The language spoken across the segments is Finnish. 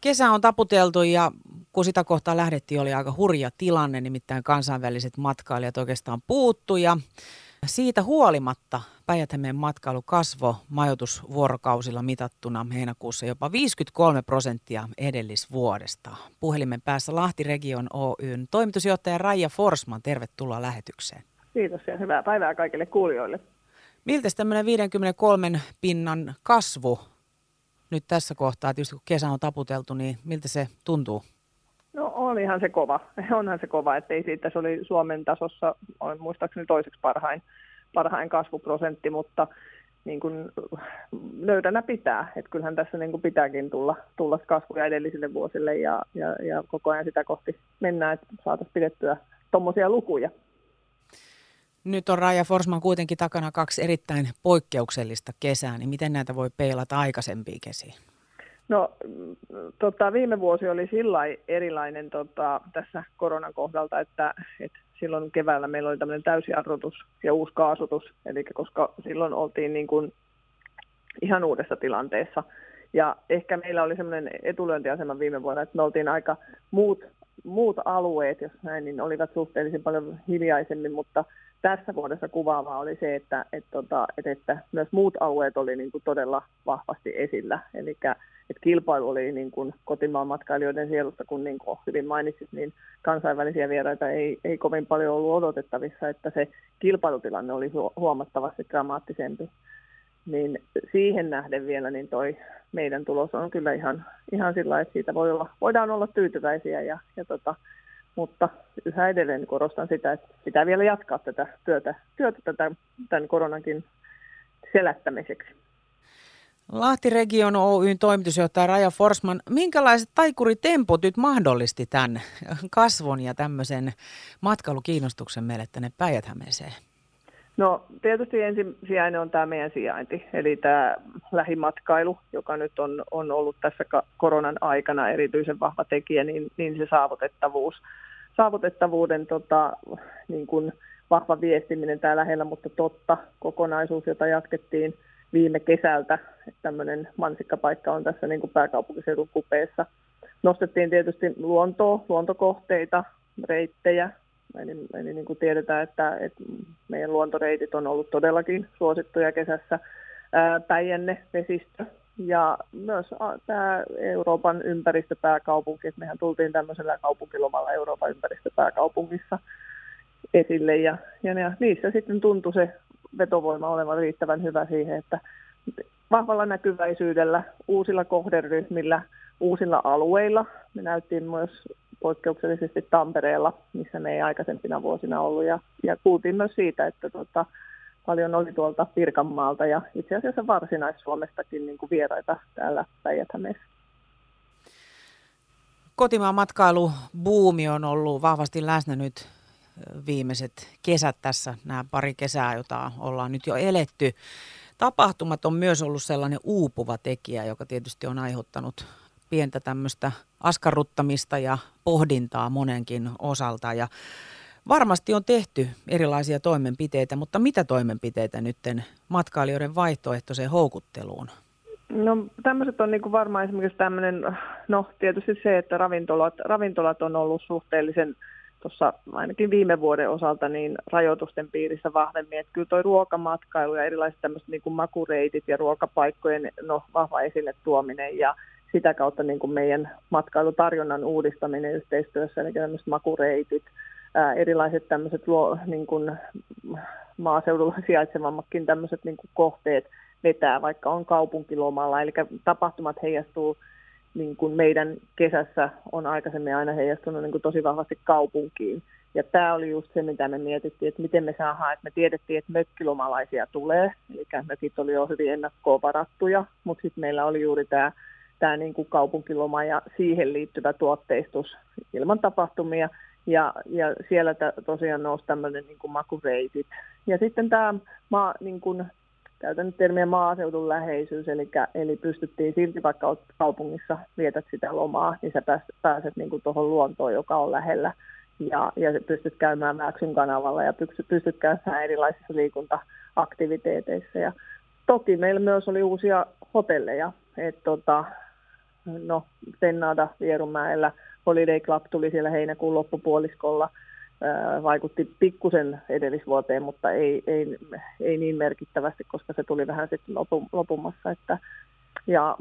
Kesä on taputeltu ja kun sitä kohtaa lähdettiin, oli aika hurja tilanne, nimittäin kansainväliset matkailijat oikeastaan puuttu ja siitä huolimatta päijät matkailu kasvo majoitusvuorokausilla mitattuna heinäkuussa jopa 53 prosenttia edellisvuodesta. Puhelimen päässä Lahti Region Oyn toimitusjohtaja Raija Forsman, tervetuloa lähetykseen. Kiitos ja hyvää päivää kaikille kuulijoille. Miltä tämmöinen 53 pinnan kasvu nyt tässä kohtaa, tietysti kun kesä on taputeltu, niin miltä se tuntuu? No olihan se kova, onhan se kova, että ei siitä, se oli Suomen tasossa, olen muistaakseni toiseksi parhain, parhain kasvuprosentti, mutta niin kuin löydänä pitää, että kyllähän tässä niin kuin pitääkin tulla, tulla kasvuja edellisille vuosille ja, ja, ja koko ajan sitä kohti mennään, että saataisiin pidettyä tuommoisia lukuja. Nyt on Raija Forsman kuitenkin takana kaksi erittäin poikkeuksellista kesää, niin miten näitä voi peilata aikaisempiin kesiin? No tota, viime vuosi oli sillä erilainen tota, tässä koronan kohdalta, että, että silloin keväällä meillä oli tämmöinen täysjarrutus ja uusi kaasutus, eli koska silloin oltiin niin kuin ihan uudessa tilanteessa. Ja ehkä meillä oli semmoinen etulyöntiasema viime vuonna, että me oltiin aika muut, muut alueet, jos näin, niin olivat suhteellisen paljon hiljaisemmin, mutta tässä vuodessa kuvaavaa oli se, että, että, tota, että, että myös muut alueet oli niin kuin todella vahvasti esillä. Eli että kilpailu oli niin kuin kotimaan matkailijoiden sielusta, kun niin kuin hyvin mainitsit, niin kansainvälisiä vieraita ei, ei kovin paljon ollut odotettavissa, että se kilpailutilanne oli huomattavasti dramaattisempi. Niin siihen nähden vielä niin toi meidän tulos on kyllä ihan, ihan sillä että siitä voi olla, voidaan olla tyytyväisiä ja, ja tota, mutta yhä edelleen korostan sitä, että pitää vielä jatkaa tätä työtä, työtä tätä, tämän koronankin selättämiseksi. Lahti Region Oyn toimitusjohtaja Raja Forsman, minkälaiset taikuritempot nyt mahdollisti tämän kasvun ja tämmöisen matkailukiinnostuksen meille tänne päijät? No tietysti ensisijainen on tämä meidän sijainti, eli tämä lähimatkailu, joka nyt on, on ollut tässä koronan aikana erityisen vahva tekijä, niin, niin se saavutettavuus. Saavutettavuuden tota, niin kuin vahva viestiminen tää lähellä, mutta totta kokonaisuus, jota jatkettiin viime kesältä, että tämmöinen mansikkapaikka on tässä niin kuin pääkaupunkiseudun kupeessa. Nostettiin tietysti luontoa, luontokohteita, reittejä, Eli, eli niin kuin tiedetään, että, että meidän luontoreitit on ollut todellakin suosittuja kesässä. Päijänne, vesistö ja myös tämä Euroopan ympäristöpääkaupunki. Että mehän tultiin tämmöisellä kaupunkilomalla Euroopan ympäristöpääkaupungissa esille ja, ja, ja niissä sitten tuntui se vetovoima olevan riittävän hyvä siihen, että vahvalla näkyväisyydellä, uusilla kohderyhmillä, uusilla alueilla. Me näyttiin myös poikkeuksellisesti Tampereella, missä me ei aikaisempina vuosina ollut. Ja, ja kuultiin myös siitä, että tota, paljon oli tuolta Pirkanmaalta ja itse asiassa Varsinais-Suomestakin niin kuin vieraita täällä päijät Kotimaan matkailubuumi on ollut vahvasti läsnä nyt viimeiset kesät tässä, nämä pari kesää, jota ollaan nyt jo eletty. Tapahtumat on myös ollut sellainen uupuva tekijä, joka tietysti on aiheuttanut pientä tämmöistä askarruttamista ja pohdintaa monenkin osalta. Ja varmasti on tehty erilaisia toimenpiteitä, mutta mitä toimenpiteitä nyt matkailijoiden vaihtoehtoiseen houkutteluun? No tämmöiset on niin varmaan esimerkiksi tämmöinen, no tietysti se, että ravintolat, ravintolat on ollut suhteellisen tuossa ainakin viime vuoden osalta niin rajoitusten piirissä vahvemmin. Että kyllä tuo ruokamatkailu ja erilaiset tämmöiset niin kuin makureitit ja ruokapaikkojen no, vahva esille tuominen ja sitä kautta niin kuin meidän matkailutarjonnan uudistaminen yhteistyössä, eli tämmöiset makureitit, ää, erilaiset tämmöiset niin kuin maaseudulla sijaitsevammatkin tämmöiset niin kuin kohteet vetää, vaikka on kaupunkilomalla, eli tapahtumat heijastuu niin kuin meidän kesässä on aikaisemmin aina heijastunut niin kuin tosi vahvasti kaupunkiin. Ja tämä oli just se, mitä me mietittiin, että miten me saadaan, että me tiedettiin, että mökkilomalaisia tulee, eli mökit oli jo hyvin ennakkoon varattuja, mutta sitten meillä oli juuri tämä tämä niin kuin kaupunkiloma ja siihen liittyvä tuotteistus ilman tapahtumia. Ja, ja siellä t- tosiaan nousi tämmöinen niin makureitit. Ja sitten tämä maa, niin kuin, käytän nyt termiä maaseudun läheisyys, eli, eli pystyttiin silti vaikka kaupungissa vietät sitä lomaa, niin sä pääset, pääset niin tuohon luontoon, joka on lähellä. Ja, ja pystyt käymään Mäksyn kanavalla ja pystyt, pystyt käymään erilaisissa liikuntaaktiviteeteissa. Ja toki meillä myös oli uusia hotelleja, että tota, no Sennada Vierumäellä, Holiday Club tuli siellä heinäkuun loppupuoliskolla, vaikutti pikkusen edellisvuoteen, mutta ei, ei, ei niin merkittävästi, koska se tuli vähän sitten lopumassa. Että, ja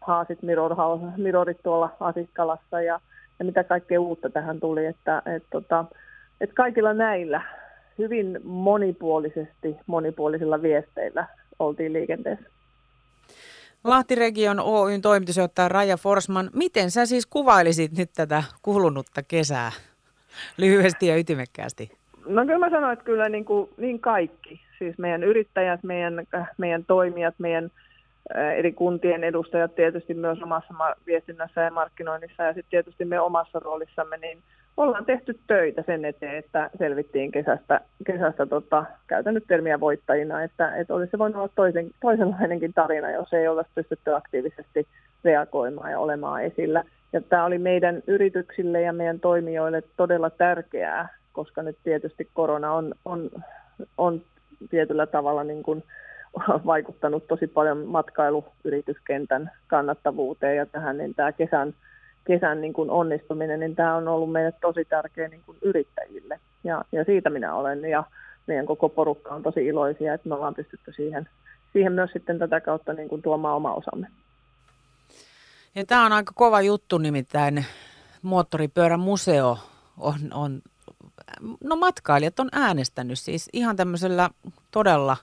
haasit mirror, mirrorit tuolla Asikkalassa ja, ja mitä kaikkea uutta tähän tuli, että et, tota, et kaikilla näillä hyvin monipuolisesti, monipuolisilla viesteillä oltiin liikenteessä. Lahtiregion Oyn toimitusjohtaja Raja Forsman, miten sä siis kuvailisit nyt tätä kulunutta kesää lyhyesti ja ytimekkäästi? No kyllä mä sanoin, että kyllä niin, kuin, niin kaikki, siis meidän yrittäjät, meidän, meidän toimijat, meidän eri kuntien edustajat tietysti myös omassa viestinnässä ja markkinoinnissa ja sitten tietysti me omassa roolissamme, niin ollaan tehty töitä sen eteen, että selvittiin kesästä, kesästä tota, käytän nyt termiä voittajina, että, että olisi se voinut olla toisen, toisenlainenkin tarina, jos ei olisi pystytty aktiivisesti reagoimaan ja olemaan esillä. Ja tämä oli meidän yrityksille ja meidän toimijoille todella tärkeää, koska nyt tietysti korona on, on, on tietyllä tavalla niin kuin vaikuttanut tosi paljon matkailuyrityskentän kannattavuuteen ja tähän, niin tämä kesän, kesän niin kuin onnistuminen, niin tämä on ollut meille tosi tärkeä niin kuin yrittäjille. Ja, ja siitä minä olen ja meidän koko porukka on tosi iloisia, että me ollaan pystytty siihen, siihen myös sitten tätä kautta niin kuin tuomaan oma osamme. Ja tämä on aika kova juttu, nimittäin moottoripyörän museo on, on, no matkailijat on äänestänyt siis ihan tämmöisellä todella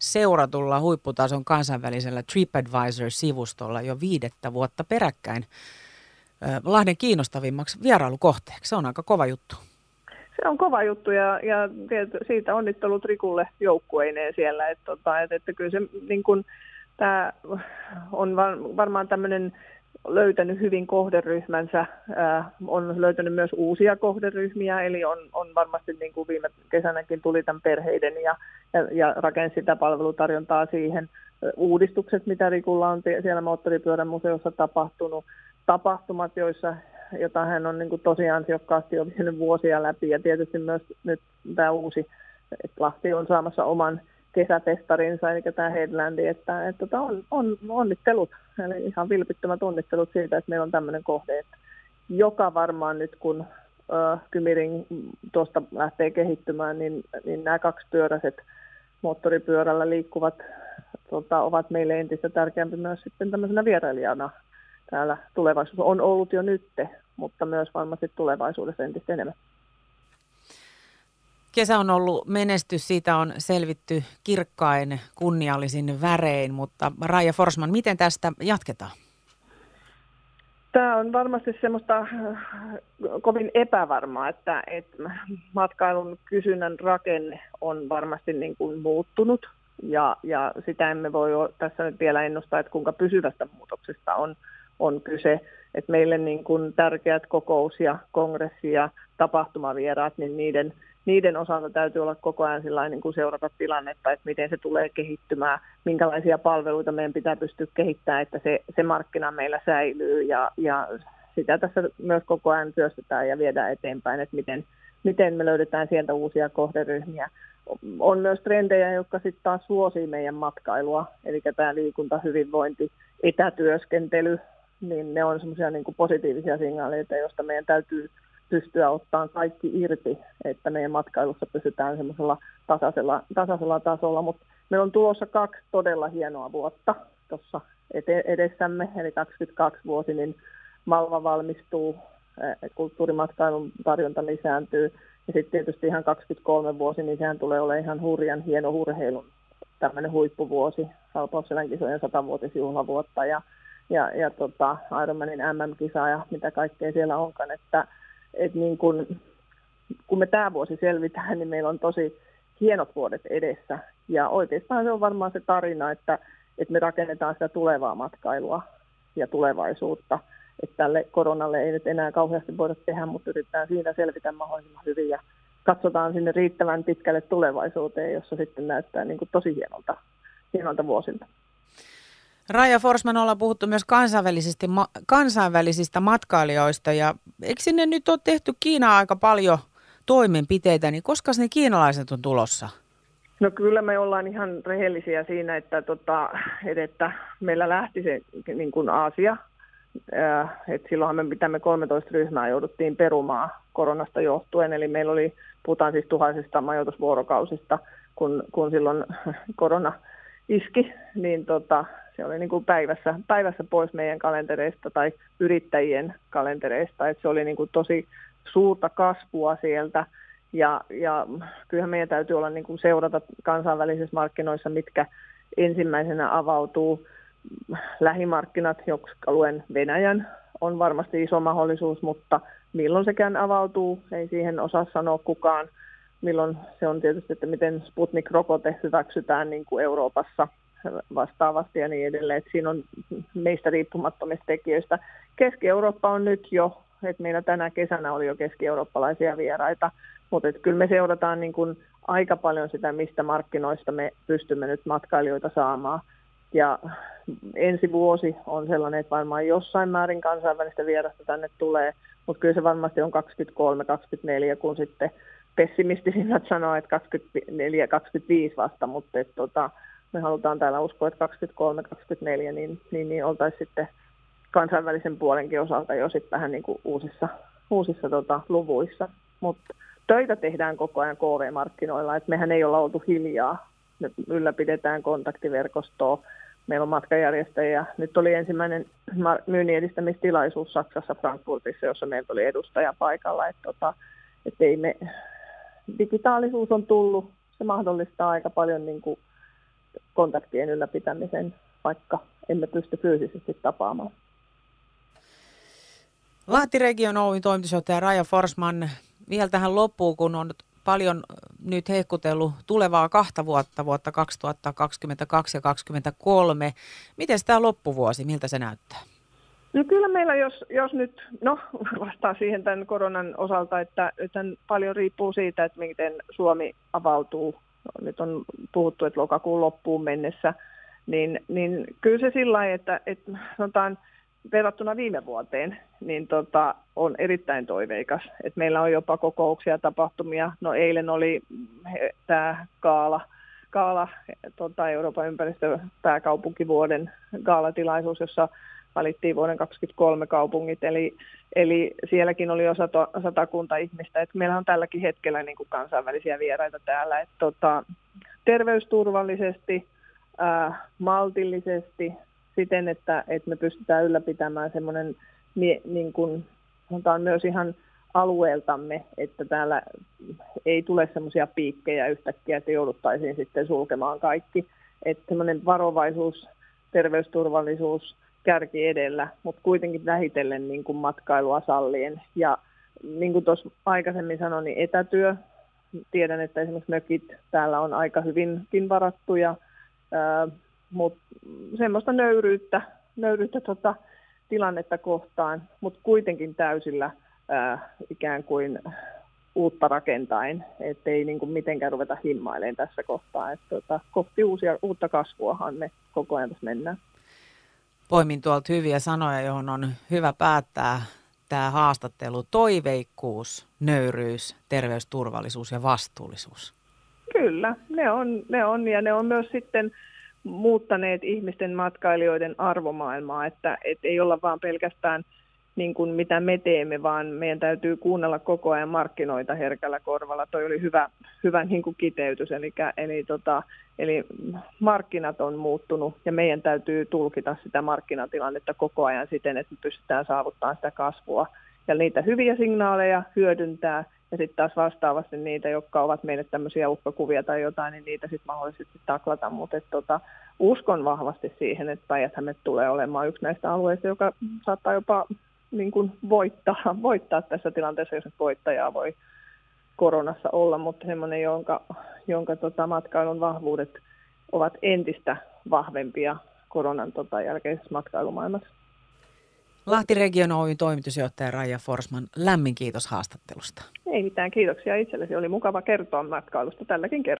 seuratulla huipputason kansainvälisellä TripAdvisor-sivustolla jo viidettä vuotta peräkkäin Lahden kiinnostavimmaksi vierailukohteeksi. Se on aika kova juttu. Se on kova juttu ja, ja siitä onnittelut Rikulle joukkueineen siellä. Että, tota, että, että kyllä se niin kun, tämä on varmaan tämmöinen löytänyt hyvin kohderyhmänsä, äh, on löytänyt myös uusia kohderyhmiä, eli on, on varmasti niin kuin viime kesänäkin tuli tämän perheiden ja, ja, ja rakensi sitä palvelutarjontaa siihen. Uudistukset, mitä Rikulla on siellä moottoripyörän museossa tapahtunut, tapahtumat, joissa, jota hän on niin kuin tosi ansiokkaasti jo vienyt vuosia läpi, ja tietysti myös nyt tämä uusi, että Lahti on saamassa oman kesätestarinsa, eli tämä Headlandi, että, että tota on, on onnittelut, eli ihan vilpittömät onnittelut siitä, että meillä on tämmöinen kohde, että joka varmaan nyt kun äh, Kymirin tuosta lähtee kehittymään, niin, niin nämä kaksi pyöräiset moottoripyörällä liikkuvat tota, ovat meille entistä tärkeämpi myös sitten tämmöisenä vierailijana täällä tulevaisuudessa. On ollut jo nytte, mutta myös varmasti tulevaisuudessa entistä enemmän. Kesä on ollut menestys, siitä on selvitty kirkkain kunniallisin värein, mutta Raija Forsman, miten tästä jatketaan? Tämä on varmasti semmoista äh, kovin epävarmaa, että, että matkailun kysynnän rakenne on varmasti niin kuin muuttunut ja, ja sitä emme voi tässä nyt vielä ennustaa, että kuinka pysyvästä muutoksesta on, on kyse. Että meille niin kuin tärkeät kokous- ja kongressi- ja tapahtumavieraat, niin niiden – niiden osalta täytyy olla koko ajan niin kuin seurata tilannetta, että miten se tulee kehittymään, minkälaisia palveluita meidän pitää pystyä kehittämään, että se, se markkina meillä säilyy ja, ja sitä tässä myös koko ajan työstetään ja viedään eteenpäin, että miten, miten me löydetään sieltä uusia kohderyhmiä. On myös trendejä, jotka sitten taas suosii meidän matkailua, eli tämä liikunta, hyvinvointi, etätyöskentely, niin ne on semmoisia niin positiivisia signaaleita, joista meidän täytyy pystyä ottamaan kaikki irti, että meidän matkailussa pysytään semmoisella tasaisella, tasaisella tasolla. Mutta meillä on tulossa kaksi todella hienoa vuotta tuossa edessämme, eli 22 vuosi, niin Malva valmistuu, kulttuurimatkailun tarjonta lisääntyy, ja sitten tietysti ihan 23 vuosi, niin sehän tulee olemaan ihan hurjan hieno urheilun tämmöinen huippuvuosi, Salpausselän kisojen 100-vuotisjuhlavuotta ja, ja, ja tota, Ironmanin MM-kisa ja mitä kaikkea siellä onkaan, että että niin kun, kun me tämä vuosi selvitään, niin meillä on tosi hienot vuodet edessä. Ja oikeastaan se on varmaan se tarina, että, että me rakennetaan sitä tulevaa matkailua ja tulevaisuutta. Että tälle koronalle ei nyt enää kauheasti voida tehdä, mutta yritetään siinä selvitä mahdollisimman hyvin ja katsotaan sinne riittävän pitkälle tulevaisuuteen, jossa sitten näyttää niin kuin tosi hienolta, hienolta vuosilta. Raja Forsman ollaan puhuttu myös kansainvälisistä, kansainvälisistä matkailijoista ja eikö sinne nyt ole tehty Kiinaa aika paljon toimenpiteitä, niin koska ne kiinalaiset on tulossa? No kyllä me ollaan ihan rehellisiä siinä, että, tota, että meillä lähti se niin kuin Aasia että silloinhan me, mitä me 13 ryhmää jouduttiin perumaan koronasta johtuen, eli meillä oli, puhutaan siis tuhansista majoitusvuorokausista, kun, kun silloin korona iski, niin tota, se oli niin kuin päivässä, päivässä pois meidän kalentereista tai yrittäjien kalentereista, että se oli niin kuin tosi suurta kasvua sieltä, ja, ja kyllähän meidän täytyy olla niin kuin seurata kansainvälisissä markkinoissa, mitkä ensimmäisenä avautuu. Lähimarkkinat, jotka luen Venäjän, on varmasti iso mahdollisuus, mutta milloin sekään avautuu, ei siihen osaa sanoa kukaan. Milloin se on tietysti, että miten Sputnik-rokote hyväksytään niin kuin Euroopassa vastaavasti ja niin edelleen. Että siinä on meistä riippumattomista tekijöistä. Keski-Eurooppa on nyt jo, että meillä tänä kesänä oli jo keski-eurooppalaisia vieraita, mutta kyllä me seurataan niin kuin aika paljon sitä, mistä markkinoista me pystymme nyt matkailijoita saamaan. Ja ensi vuosi on sellainen, että varmaan jossain määrin kansainvälistä vierasta tänne tulee, mutta kyllä se varmasti on 23-24, kun sitten pessimistisimmät sanoo, että 24-25 vasta, mutta että tota, me halutaan täällä uskoa, että 23-24, niin, niin, niin oltaisiin sitten kansainvälisen puolenkin osalta jo sitten vähän niin kuin uusissa, uusissa tota, luvuissa. Mutta töitä tehdään koko ajan KV-markkinoilla, että mehän ei olla oltu hiljaa. Me ylläpidetään kontaktiverkostoa, meillä on matkajärjestäjiä. Nyt oli ensimmäinen myynnin edistämistilaisuus Saksassa Frankfurtissa, jossa meillä oli edustaja paikalla. Että tota, et ei me, digitaalisuus on tullut, se mahdollistaa aika paljon niin kuin kontaktien ylläpitämisen, vaikka emme pysty fyysisesti tapaamaan. Lahtiregion Oyn toimitusjohtaja Raja Forsman, vielä tähän loppuun, kun on paljon nyt hehkutellut tulevaa kahta vuotta, vuotta 2022 ja 2023. Miten tämä loppuvuosi, miltä se näyttää? No kyllä meillä, jos, jos nyt, no vastaa siihen tämän koronan osalta, että, että paljon riippuu siitä, että miten Suomi avautuu. Nyt on puhuttu, että lokakuun loppuun mennessä, niin, niin kyllä se sillä lailla, että, että sanotaan, verrattuna viime vuoteen, niin tota, on erittäin toiveikas. Et meillä on jopa kokouksia, tapahtumia. No eilen oli tämä Kaala, Kaala tota, Euroopan ympäristöpääkaupunkivuoden Kaala-tilaisuus, jossa valittiin vuoden 2023 kaupungit, eli, eli sielläkin oli jo sato, satakunta ihmistä. Et meillä on tälläkin hetkellä niin kuin kansainvälisiä vieraita täällä. Et, tota, terveysturvallisesti, ää, maltillisesti, siten, että, että me pystytään ylläpitämään semmoinen niin kuin, sanotaan myös ihan alueeltamme, että täällä ei tule semmoisia piikkejä yhtäkkiä, että jouduttaisiin sitten sulkemaan kaikki. Että semmoinen varovaisuus, terveysturvallisuus, kärki edellä, mutta kuitenkin vähitellen niin kuin matkailua sallien. Ja niin kuin tuossa aikaisemmin sanoin, niin etätyö. Tiedän, että esimerkiksi mökit täällä on aika hyvinkin varattuja mutta semmoista nöyryyttä, nöyryyttä tota, tilannetta kohtaan, mutta kuitenkin täysillä ää, ikään kuin uutta rakentaen, ettei niin kuin mitenkään ruveta himmailemaan tässä kohtaa. Et, tota, kohti uusia, uutta kasvuahan me koko ajan tässä mennään. Poimin tuolta hyviä sanoja, johon on hyvä päättää tämä haastattelu. Toiveikkuus, nöyryys, terveysturvallisuus ja vastuullisuus. Kyllä, ne on, ne on ja ne on myös sitten muuttaneet ihmisten matkailijoiden arvomaailmaa, että et ei olla vaan pelkästään niin kuin mitä me teemme, vaan meidän täytyy kuunnella koko ajan markkinoita herkällä korvalla. Toi oli hyvä, hyvä niin kuin kiteytys, eli, eli, tota, eli markkinat on muuttunut ja meidän täytyy tulkita sitä markkinatilannetta koko ajan siten, että me pystytään saavuttamaan sitä kasvua ja niitä hyviä signaaleja hyödyntää – ja sitten taas vastaavasti niitä, jotka ovat meille tämmöisiä uhkakuvia tai jotain, niin niitä sitten mahdollisesti taklata. Mutta tota, uskon vahvasti siihen, että päijät tulee olemaan yksi näistä alueista, joka saattaa jopa niin kuin voittaa, voittaa tässä tilanteessa, jos voittajaa voi koronassa olla, mutta semmoinen, jonka, jonka tota, matkailun vahvuudet ovat entistä vahvempia koronan tota, jälkeisessä matkailumaailmassa. Lahti Region Oyn toimitusjohtaja Raija Forsman, lämmin kiitos haastattelusta. Ei mitään, kiitoksia itsellesi. Oli mukava kertoa matkailusta tälläkin kertaa.